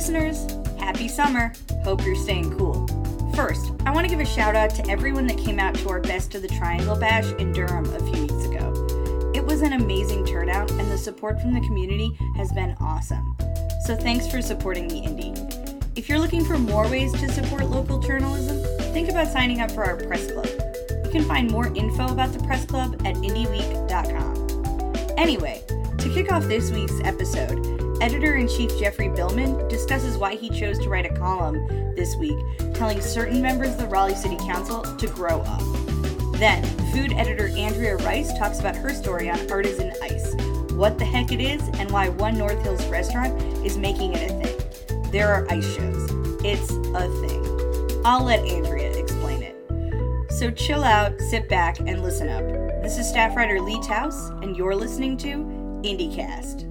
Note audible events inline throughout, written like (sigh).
listeners, happy summer. Hope you're staying cool. First, I want to give a shout out to everyone that came out to our Best of the Triangle Bash in Durham a few weeks ago. It was an amazing turnout, and the support from the community has been awesome. So thanks for supporting the Indy. If you're looking for more ways to support local journalism, think about signing up for our press club. You can find more info about the press club at indyweek.com. Anyway, to kick off this week's episode, editor in chief Jeffrey Billman discusses why he chose to write a column this week telling certain members of the Raleigh City Council to grow up. Then, food editor Andrea Rice talks about her story on artisan ice, what the heck it is, and why one North Hills restaurant is making it a thing. There are ice shows. It's a thing. I'll let Andrea explain it. So chill out, sit back, and listen up. This is staff writer Leigh Tauss, and you're listening to IndyCast.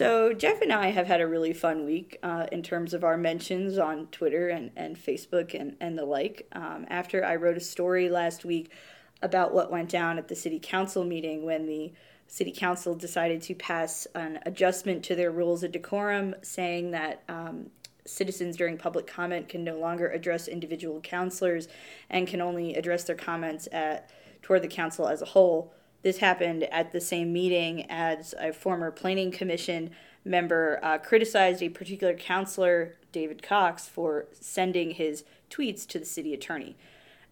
So, Jeff and I have had a really fun week uh, in terms of our mentions on Twitter and, and Facebook and, and the like. Um, after I wrote a story last week about what went down at the city council meeting when the city council decided to pass an adjustment to their rules of decorum, saying that um, citizens during public comment can no longer address individual councilors and can only address their comments at toward the council as a whole. This happened at the same meeting as a former planning commission member uh, criticized a particular councilor, David Cox, for sending his tweets to the city attorney.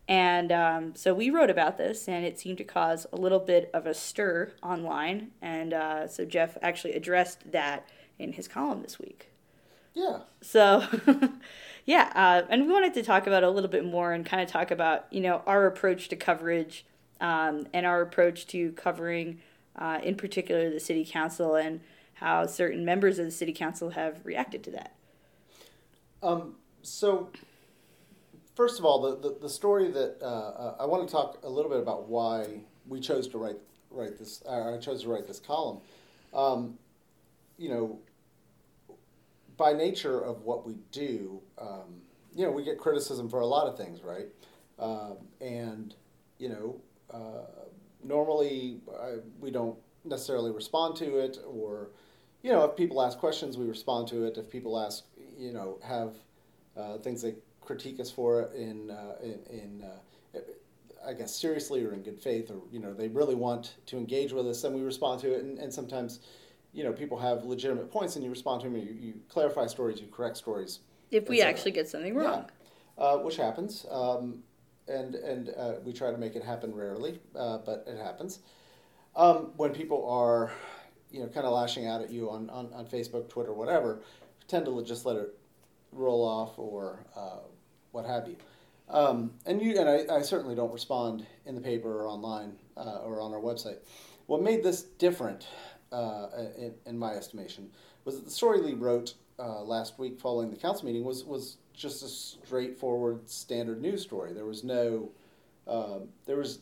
And um, so we wrote about this, and it seemed to cause a little bit of a stir online. And uh, so Jeff actually addressed that in his column this week. Yeah. So, (laughs) yeah, uh, and we wanted to talk about a little bit more and kind of talk about you know our approach to coverage um, and our approach to covering, uh, in particular, the city council and how certain members of the city council have reacted to that. Um, so, first of all, the, the, the story that uh, uh, I want to talk a little bit about why we chose to write write this. I chose to write this column. Um, you know, by nature of what we do, um, you know, we get criticism for a lot of things, right? Um, and you know, uh, normally I, we don't necessarily respond to it, or you know, if people ask questions, we respond to it. If people ask, you know, have uh, things they critique us for in uh, in, in uh, I guess seriously or in good faith, or you know, they really want to engage with us, then we respond to it, and, and sometimes you know, people have legitimate points and you respond to them, you, you clarify stories, you correct stories. If we actually get something wrong. Yeah. Uh, which happens. Um, and and uh, we try to make it happen rarely, uh, but it happens. Um, when people are, you know, kind of lashing out at you on, on, on Facebook, Twitter, whatever, tend to just let it roll off or uh, what have you. Um, and you and I, I, certainly don't respond in the paper or online uh, or on our website. What made this different uh, in, in, my estimation, was that the story Leigh wrote uh, last week following the council meeting was, was just a straightforward standard news story. There was no, um, there was,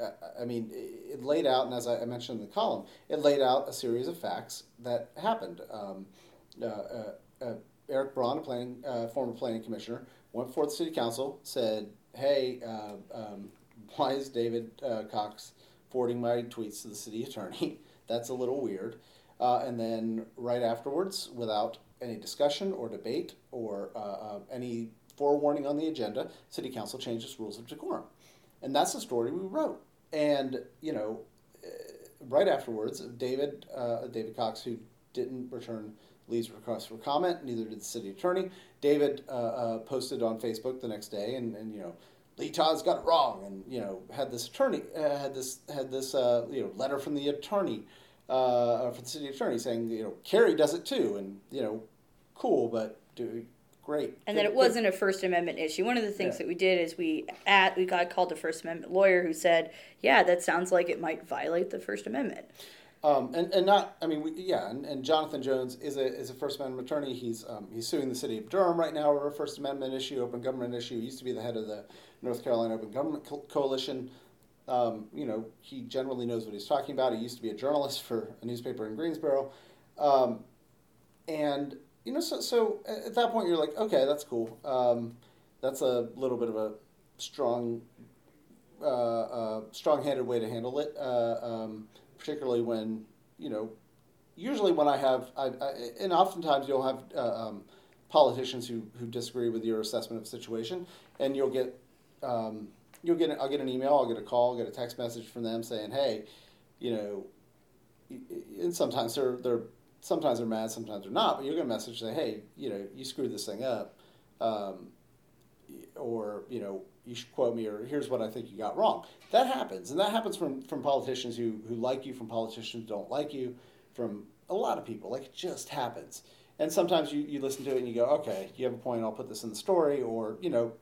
uh, I mean, it laid out, and as I mentioned in the column, it laid out a series of facts that happened. Um, uh, uh, uh, Eric Braun, planning, former planning commissioner, went before the city council, said, "Hey, um, why is David Cox forwarding my tweets to the city attorney?" (laughs) That's a little weird. Uh, and then right afterwards, without any discussion or debate or uh, uh, any forewarning on the agenda, City Council changes rules of decorum. And that's the story we wrote. And, you know, uh, right afterwards, David, uh, David Cox, who didn't return Leigh's request for comment, neither did the city attorney. David uh, posted on Facebook the next day and, and you know, Leigh Todd's got it wrong, and you know had this attorney uh, had this had this uh, you know letter from the attorney uh, from the city attorney saying you know Kerry does it too, and you know cool, but do great. And good, then it wasn't a First Amendment issue. One of the things yeah. that we did is we at we got called a First Amendment lawyer who said, yeah, that sounds like it might violate the First Amendment. Um, and, and not, I mean, we, yeah, and, and Jonathan Jones is a, is a First Amendment attorney. He's, um, he's suing the city of Durham right now over a First Amendment issue, open government issue. He used to be the head of the North Carolina Open Government Co- Coalition. Um, you know, he generally knows what he's talking about. He used to be a journalist for a newspaper in Greensboro. Um, and, you know, so, so at that point you're like, okay, that's cool. Um, that's a little bit of a strong, uh, uh, strong-handed way to handle it. Uh, um, particularly when you know, usually when I have, I, I and oftentimes you'll have uh, um, politicians who who disagree with your assessment of the situation, and you'll get. Um, you'll get. I'll get an email. I'll get a call. I'll get a text message from them saying, "Hey, you know," and sometimes they're they're sometimes they're mad, sometimes they're not. But you'll get a message say, "Hey, you know, you screwed this thing up," um, or you know, you should quote me, or here's what I think you got wrong. That happens, and that happens from from politicians who who like you, from politicians who don't like you, from a lot of people. Like it just happens. And sometimes you, you listen to it and you go, okay, you have a point. I'll put this in the story, or you know,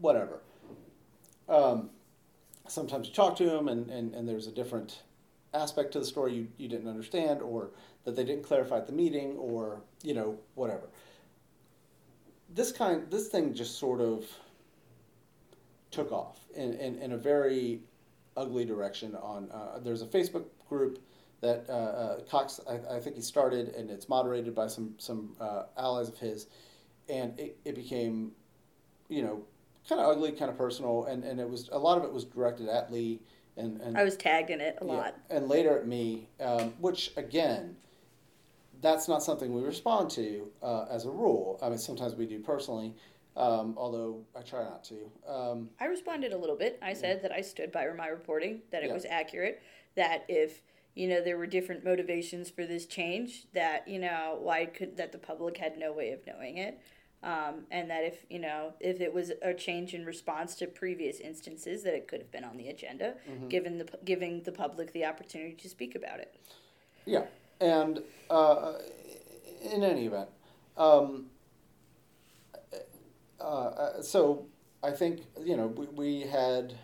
whatever. Um, sometimes you talk to them and, and, and there's a different aspect to the story you, you didn't understand or that they didn't clarify at the meeting or you know whatever. This kind this thing just sort of took off in, in, in a very ugly direction on uh, there's a facebook group that uh, uh, cox I, I, think he started and it's moderated by some some uh, allies of his. And it, it became you know kind of ugly kind of personal. And, and it was a lot of it was directed at lee and, and I was tagged in it a yeah, lot. And later at me, um, which again, that's not something we respond to uh, as a rule. I mean, sometimes we do personally, um, although I try not to. Um, I responded a little bit. I said that I stood by my reporting, that it yeah. was accurate, that if you know there were different motivations for this change, that you know why could that the public had no way of knowing it. Um, and that if you know if it was a change in response to previous instances that it could have been on the agenda mm-hmm. given the giving the public the opportunity to speak about it yeah and uh, in any event um, uh, uh, so i think you know we, we had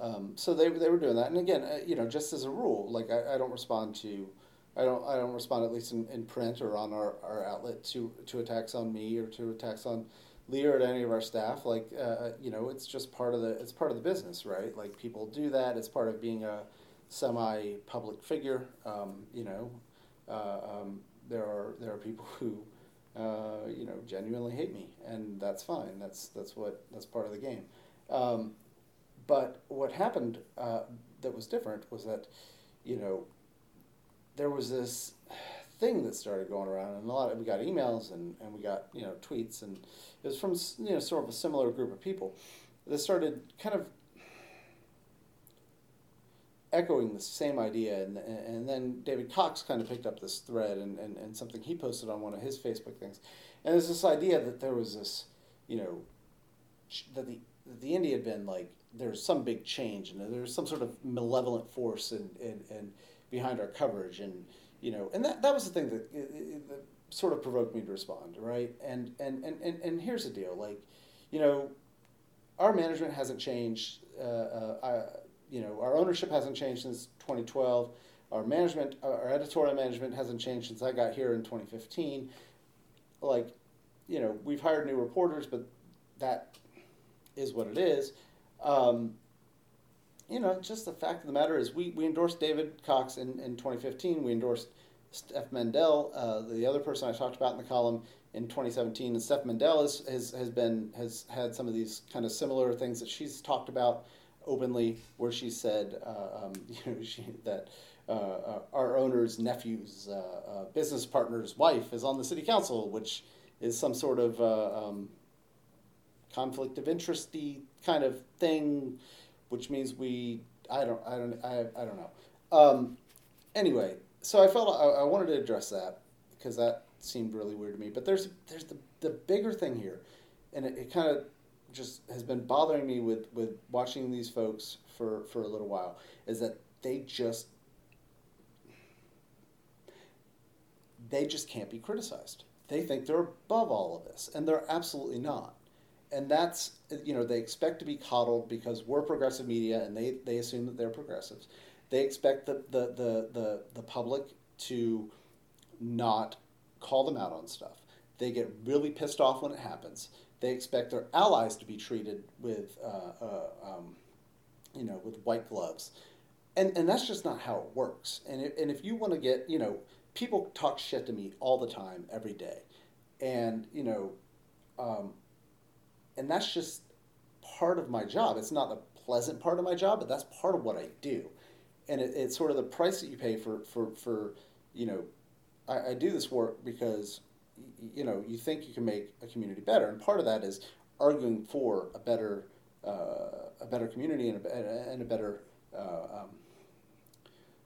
um, so they, they were doing that and again uh, you know just as a rule like I, I don't respond to I don't I don't respond at least in, in print or on our, our outlet to to attacks on me or to attacks on Leigh or any of our staff. Like uh, you know, it's just part of the it's part of the business, right? Like people do that. It's part of being a semi public figure. Um, you know, uh, um, there are there are people who uh, you know genuinely hate me, and that's fine. That's that's what that's part of the game. Um, but what happened uh, that was different was that you know there was this thing that started going around, and a lot of we got emails and, and we got you know tweets, and it was from you know sort of a similar group of people that started kind of echoing the same idea, and and then David Cox kind of picked up this thread and, and, and something he posted on one of his Facebook things, and there's this idea that there was this you know that the that the Indy had been like there's some big change and there's some sort of malevolent force and and, and behind our coverage and you know and that, that was the thing that, that sort of provoked me to respond right? And, and and and and here's the deal like you know our management hasn't changed uh, uh, you know our ownership hasn't changed since 2012 our management our editorial management hasn't changed since i got here in 2015 like you know we've hired new reporters but that is what it is um, you know, just the fact of the matter is we, we endorsed David Cox in, in 2015. We endorsed Stef Mendell, uh, the other person I talked about in the column in 2017. And Stef Mendell has, has, has been has had some of these kind of similar things that she's talked about openly, where she said uh, um, (laughs) you know she, that uh, uh our owner's nephew's uh, uh, business partner's wife is on the city council, which is some sort of um, conflict of interesty kind of thing which means we I don't I don't I, I don't know. Um, anyway, so I felt I, I wanted to address that because that seemed really weird to me. But there's there's the the bigger thing here, and it, it kind of just has been bothering me with with watching these folks for for a little while is that they just they just can't be criticized. They think they're above all of this, and they're absolutely not. And that's you know they expect to be coddled because we're progressive media and they, they assume that they're progressives. They expect the, the, the, the, the public to not call them out on stuff. They get really pissed off when it happens they expect their allies to be treated with uh, uh, um, you know with white gloves and and that's just not how it works and, it, and if you want to get you know people talk shit to me all the time every day and you know um, and that's just part of my job. It's not the pleasant part of my job, but that's part of what I do. and it, it's sort of the price that you pay for for for you know, I, I do this work because you know you think you can make a community better, and part of that is arguing for a better uh, a better community and a, and a better uh, um,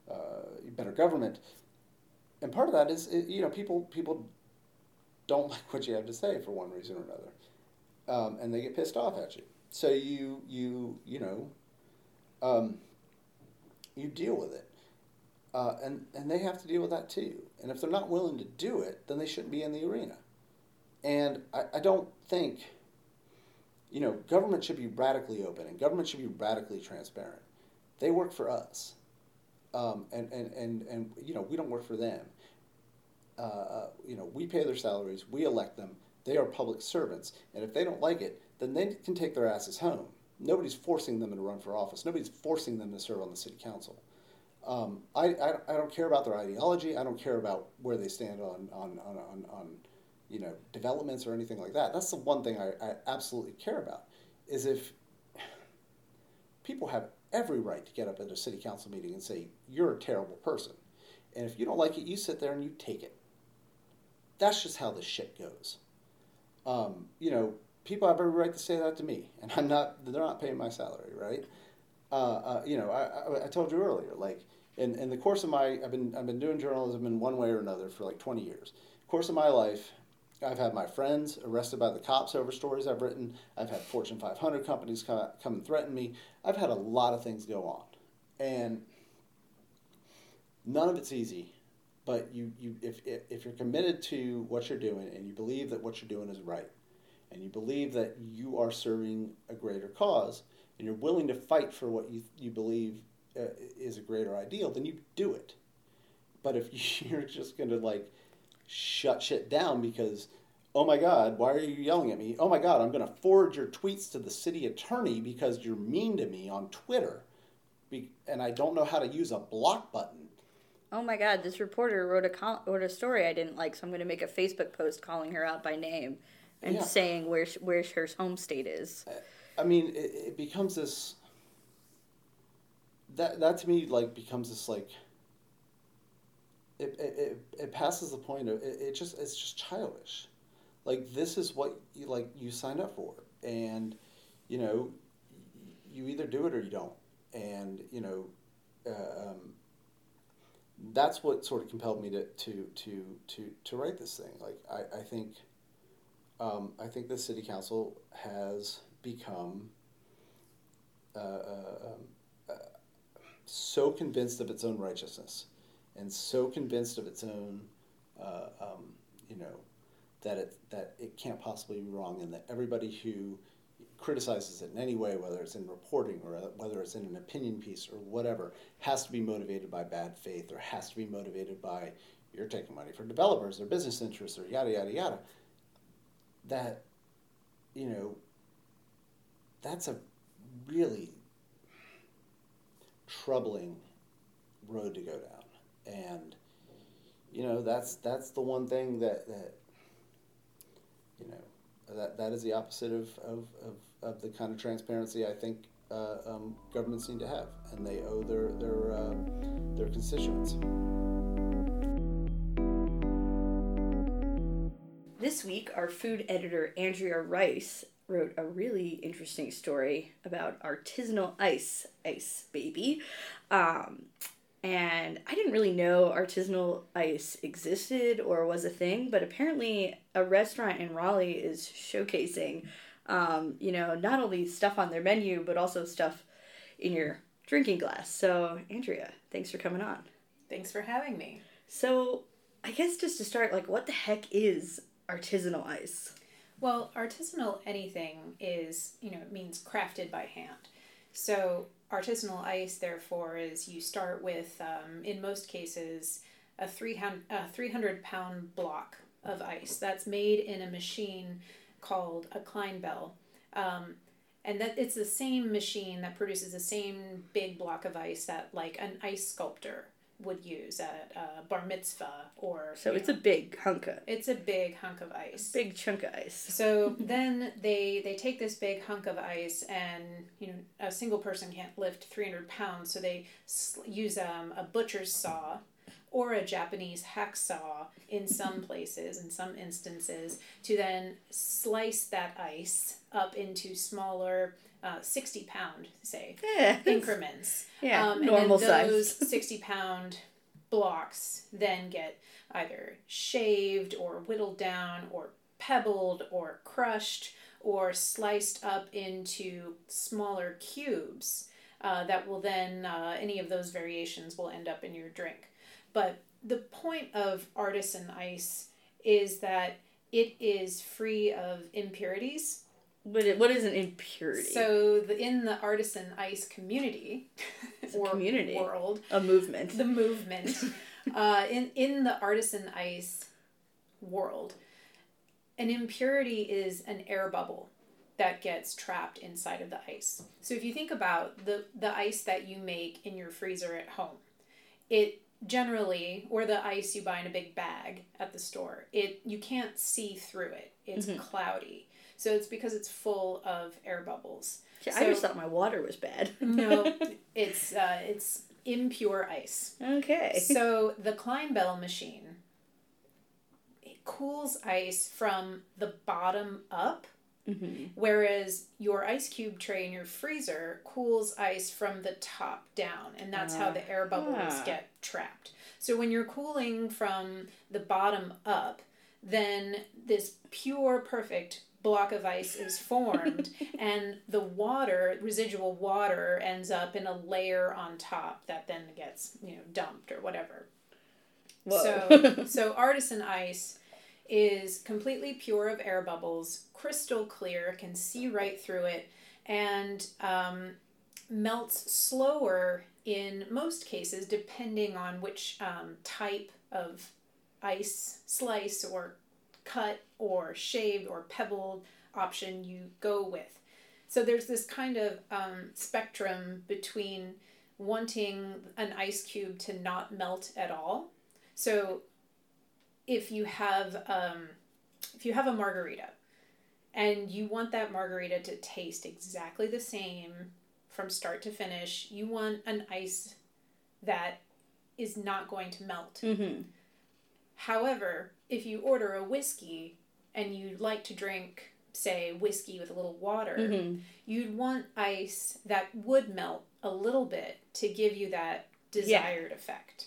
uh, better government. And part of that is you know people people don't (laughs) like what you have to say for one reason or another, um, and they get pissed off at you. So you you you know um, you deal with it. Uh, and, and they have to deal with that too. And if they're not willing to do it, then they shouldn't be in the arena. And I, I don't think, you know, government should be radically open and government should be radically transparent. They work for us. Um, and, and, and, and, you know, we don't work for them. Uh, uh, you know, we pay their salaries, we elect them, they are public servants. And if they don't like it, then they can take their asses home. Nobody's forcing them to run for office. Nobody's forcing them to serve on the city council. Um, I, I, I, don't care about their ideology. I don't care about where they stand on, on, on, on, on you know, developments or anything like that. That's the one thing I, I absolutely care about is if people have every right to get up at a city council meeting and say, you're a terrible person. And if you don't like it, you sit there and you take it. That's just how this shit goes. Um, you know, people have every right to say that to me, and I'm not, they're not paying my salary, right? Uh, uh, you know, I, I, I told you earlier, like, in, in the course of my I've been I've been doing journalism in one way or another for like 20 years. Course of my life, I've had my friends arrested by the cops over stories I've written. I've had Fortune 500 companies come, come and threaten me. I've had a lot of things go on, and none of it's easy. But you, you if, if you're committed to what you're doing and you believe that what you're doing is right, and you believe that you are serving a greater cause, and you're willing to fight for what you, you believe uh, is a greater ideal, then you do it. But if (laughs) you're just going to like shut shit down because, oh my God, why are you yelling at me? Oh my God, I'm going to forward your tweets to the city attorney because you're mean to me on Twitter, Be- and I don't know how to use a block button. Oh my God, this reporter wrote a wrote a story I didn't like, so I'm going to make a Facebook post calling her out by name and yeah. saying where where her home state is. I mean, it, it becomes this that that to me like becomes this like it, it, it passes the point of it, it just it's just childish. Like this is what you like you signed up for. And you know you either do it or you don't. And you know uh, um, that's what sort of compelled me to to to to, to write this thing. Like I, I think um, I think the city council has become uh, uh, um, so convinced of its own righteousness and so convinced of its own, uh, um, you know, that it that it can't possibly be wrong, and that everybody who criticizes it in any way, whether it's in reporting or whether it's in an opinion piece or whatever, has to be motivated by bad faith or has to be motivated by you're taking money from developers or business interests or yada yada yada. That, you know, that's a really troubling road to go down. And you know, that's that's the one thing that that you know that that is the opposite of of, of, of the kind of transparency I think uh, um, governments need to have, and they owe their their uh, their constituents. This week, our food editor Andrea Rice wrote a really interesting story about artisanal ice, ice baby. Um, and I didn't really know artisanal ice existed or was a thing, but apparently a restaurant in Raleigh is showcasing, um, you know, not only stuff on their menu, but also stuff in your drinking glass. So, Andrea, thanks for coming on. Thanks for having me. So, I guess just to start, like, what the heck is artisanal ice? Well, artisanal anything is, you know, it means crafted by hand. So, artisanal ice, therefore, is you start with, um, in most cases, a 300, a 300 pound block of ice that's made in a machine called a Clinebell. Um, and that it's the same machine that produces the same big block of ice that like an ice sculptor would use at a bar mitzvah or. So it's know, a big hunk of it's a big hunk of ice. big chunk of ice. So then they they take this big hunk of ice, and you know a single person can't lift three hundred pounds, so they use um, a butcher's saw or a Japanese hacksaw in some places, in some instances, to then slice that ice up into smaller, uh, sixty pound, say, Yeah. increments. Yeah, Um, normal and then those size. (laughs) 60 pound blocks then get either shaved or whittled down or pebbled or crushed or sliced up into smaller cubes uh, that will then, uh, any of those variations will end up in your drink. But the point of artisan ice is that it is free of impurities. What i- what is an impurity? So the, in the artisan ice community a community. world, a movement. the movement (laughs) uh, in in the artisan ice world, an impurity is an air bubble that gets trapped inside of the ice. So if you think about the the ice that you make in your freezer at home, it generally or the ice you buy in a big bag at the store, it you can't see through it. It's cloudy. So it's because it's full of air bubbles. Yeah, I just thought my water was bad. (laughs) No, it's uh, it's impure ice. okay. (laughs) So the Clinebell machine it cools ice from the bottom up, Mhm. whereas your ice cube tray in your freezer cools ice from the top down, and that's how the air bubbles Ah. get trapped. So when you're cooling from the bottom up, then this pure, perfect block of ice is formed, (laughs) and the water, residual water, ends up in a layer on top that then gets you know dumped or whatever. Whoa. So, (laughs) so artisan ice is completely pure of air bubbles, crystal clear, can see right through it, and um, melts slower in most cases, depending on which um, type of ice slice or cut or shaved or pebbled option you go with. So there's this kind of um, spectrum between wanting an ice cube to not melt at all. So if you have um, if you have a margarita and you want that margarita to taste exactly the same from start to finish, you want an ice that is not going to melt. Mhm. However, if you order a whiskey and you'd like to drink, say, whiskey with a little water, Mhm. you'd want ice that would melt a little bit to give you that desired effect.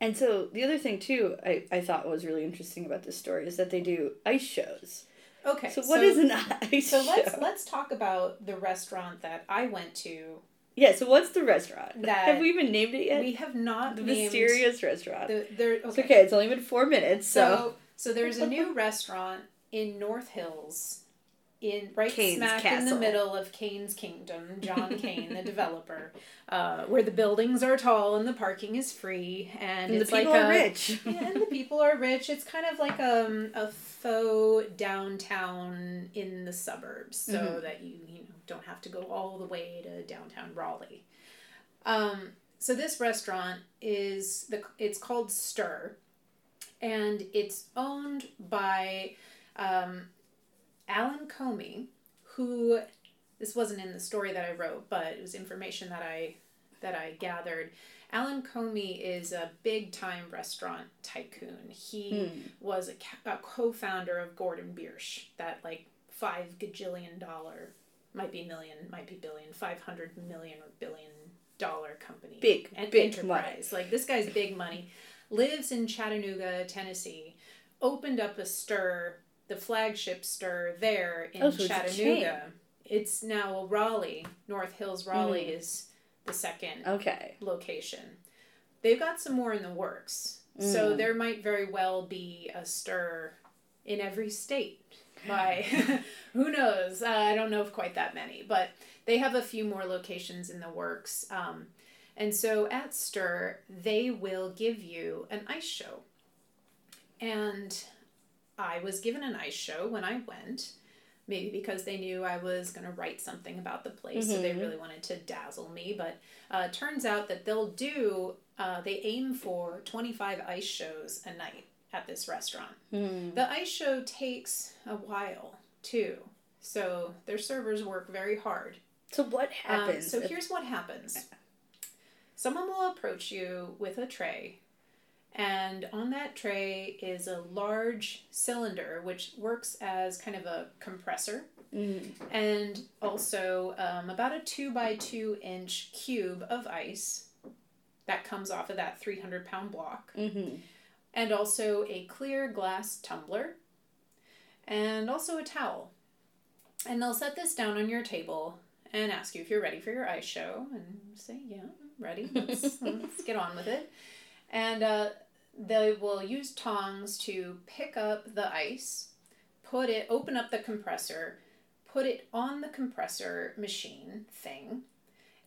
And so the other thing too, I, I thought was really interesting about this story is that they do ice shows. Okay. So what is an (laughs) ice so show? let's let's talk about the restaurant that I went to. yeah. So what's the restaurant? (laughs) That- Have we even named it yet? We have not the mysterious restaurant. the there. It's Okay. okay. It's only been four minutes, so, So there's a new (laughs) restaurant in North Hills, in right Kane's smack in the middle of Kane's Kingdom. John (laughs) Kane, the developer, uh, where the buildings are tall and the parking is free, and, and the people like are a, rich. (laughs) yeah, and the people are rich. It's kind of like um, a faux downtown in the suburbs, so Mhm. that you you know don't have to go all the way to downtown Raleigh. Um, so this restaurant is the it's called Stir, and it's owned by um, Alan Comey, who this wasn't in the story that I wrote, but it was information that I that I gathered. Alan Comey is a big time restaurant tycoon. He Hmm. was a, a co-founder of Gordon Biersch, that like five gajillion dollar, might be million, might be billion, five hundred million or billion dollar company. Big, and big enterprise. Like this guy's big money. Lives in Chattanooga, Tennessee. Opened up a stir, the flagship stir there in Oh, so Chattanooga. It's now a Raleigh, North Hills. Raleigh Mm. is the second Okay. location. They've got some more in the works. So Mm. there might very well be a stir in every state. By (laughs) (laughs) who knows? Uh, I don't know if quite that many, but they have a few more locations in the works. Um, and so at Stir, they will give you an ice show. And I was given an ice show when I went. maybe because they knew I was going to write something about the place, so they Mhm. really wanted to dazzle me. But uh, turns out that they'll do, uh, they aim for 25 ice shows a night at this restaurant. Hmm. The ice show takes a while too, so their servers work very hard. So what Um, happens? so if- here's what happens someone will approach you with a tray, and on that tray is a large cylinder which works as kind of a compressor Mhm. and also um, about a two by two inch cube of ice that comes off of that 300 pound block Mhm. and also a clear glass tumbler, and also a towel. And they'll set this down on your table and ask you if you're ready for your ice show, and say, "Yeah, I'm ready. Let's, (laughs) let's get on with it." And uh, they will use tongs to pick up the ice, put it, open up the compressor, put it on the compressor machine thing,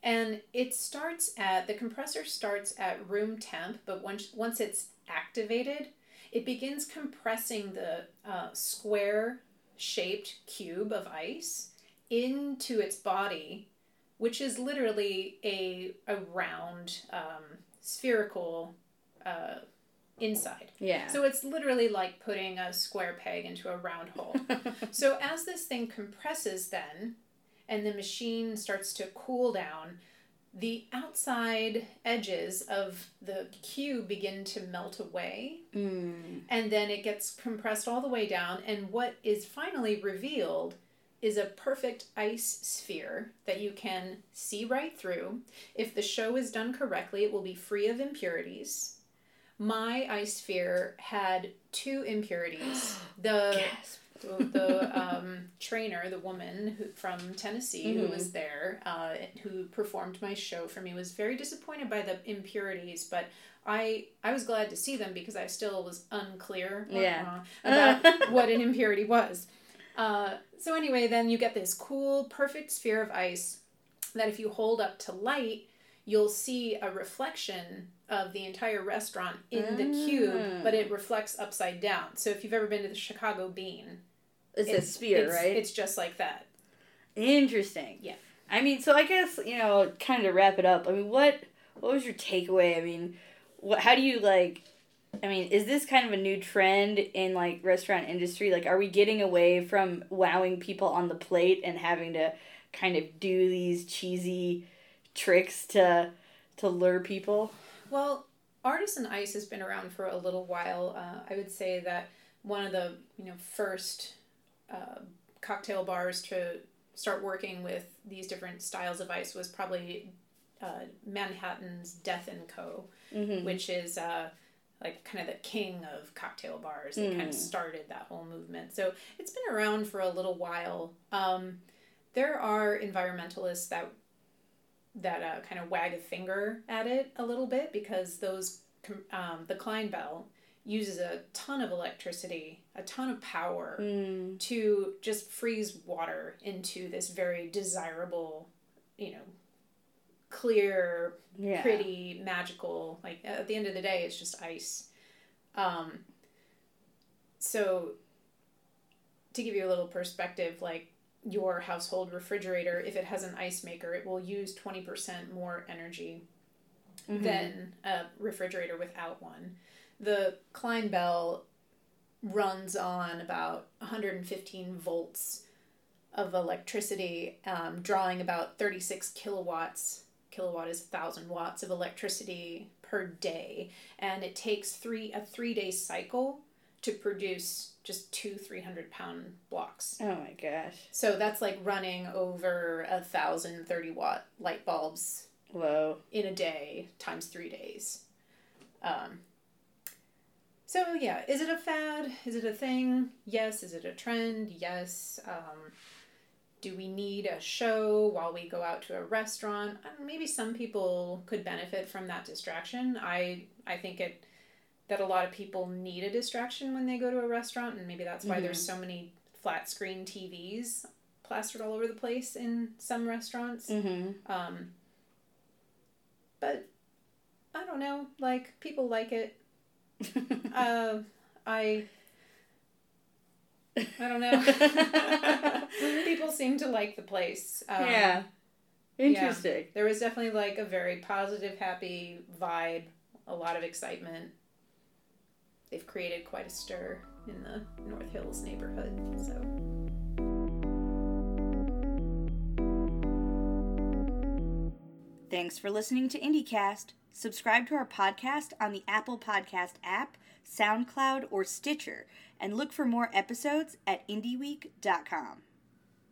and it starts at the compressor starts at room temp, but once once it's activated, it begins compressing the uh, square shaped cube of ice into its body, which is literally a a round um, spherical uh, inside. Yeah. So it's literally like putting a square peg into a round hole. (laughs) So as this thing compresses then and the machine starts to cool down, the outside edges of the cube begin to melt away Mm. and then it gets compressed all the way down and what is finally revealed is a perfect ice sphere that you can see right through. If the show is done correctly, it will be free of impurities. My ice sphere had two impurities. (gasps) The the, um, trainer, the woman who, from Tennessee who was there, uh, who performed my show for me, was very disappointed by the impurities, but I I was glad to see them because I still was unclear Yeah. about (laughs) what an impurity was. Uh, so anyway, then you get this cool, perfect sphere of ice that if you hold up to light, you'll see a reflection of the entire restaurant in the cube, Ah. but it reflects upside down. So if you've ever been to the Chicago Bean, It's, a sphere, it's, right? It's just like that. Interesting. Yeah. I mean, so I guess you know, kind of to wrap it up. I mean, what what was your takeaway? I mean, what how do you like? I mean, is this kind of a new trend in like restaurant industry? Like, are we getting away from wowing people on the plate and having to kind of do these cheesy tricks to to lure people? Well, artisan ice has been around for a little while. Uh, I would say that one of the you know first uh, cocktail bars to start working with these different styles of ice was probably uh, Manhattan's Death and Co. Mm-hmm. which is uh, like kind of the king of cocktail bars that kind of started that whole movement. So it's been around for a little while. Um, there are environmentalists that that uh, kind of wag a finger at it a little bit because those um, the Clinebell uses a ton of electricity, a ton of power Mm. to just freeze water into this very desirable, you know, clear Yeah. pretty magical like at the end of the day it's just ice um so to give you a little perspective like your household refrigerator if it has an ice maker it will use 20% more energy Mhm. than a refrigerator without one the Clinebell runs on about 115 volts of electricity um, drawing about 36 kilowatts kilowatt is a 1000 watts of electricity per day. And it takes three a three day cycle to produce just two 300 pound blocks. Oh my gosh. so that's like running over a thousand 30 watt light bulbs Whoa. in a day times three days. Um, so yeah is it a fad? Is it a thing? Yes. Is it a trend? Yes. Um, do we need a show while we go out to a restaurant maybe some people could benefit from that distraction i i think it that a lot of people need a distraction when they go to a restaurant and maybe that's why there's so many flat screen tvs plastered all over the place in some restaurants Mm-hmm. um, but I don't know. Like people like it. (laughs) Uh, I I don't know. (laughs) People seem to like the place. Um, yeah. Interesting. Yeah. There was definitely like a very positive, happy vibe, a lot of excitement. They've created quite a stir in the North Hills neighborhood, so. Thanks for listening to IndyCast. Subscribe to our podcast on the Apple Podcast app, SoundCloud, or Stitcher, and look for more episodes at indyweek.com.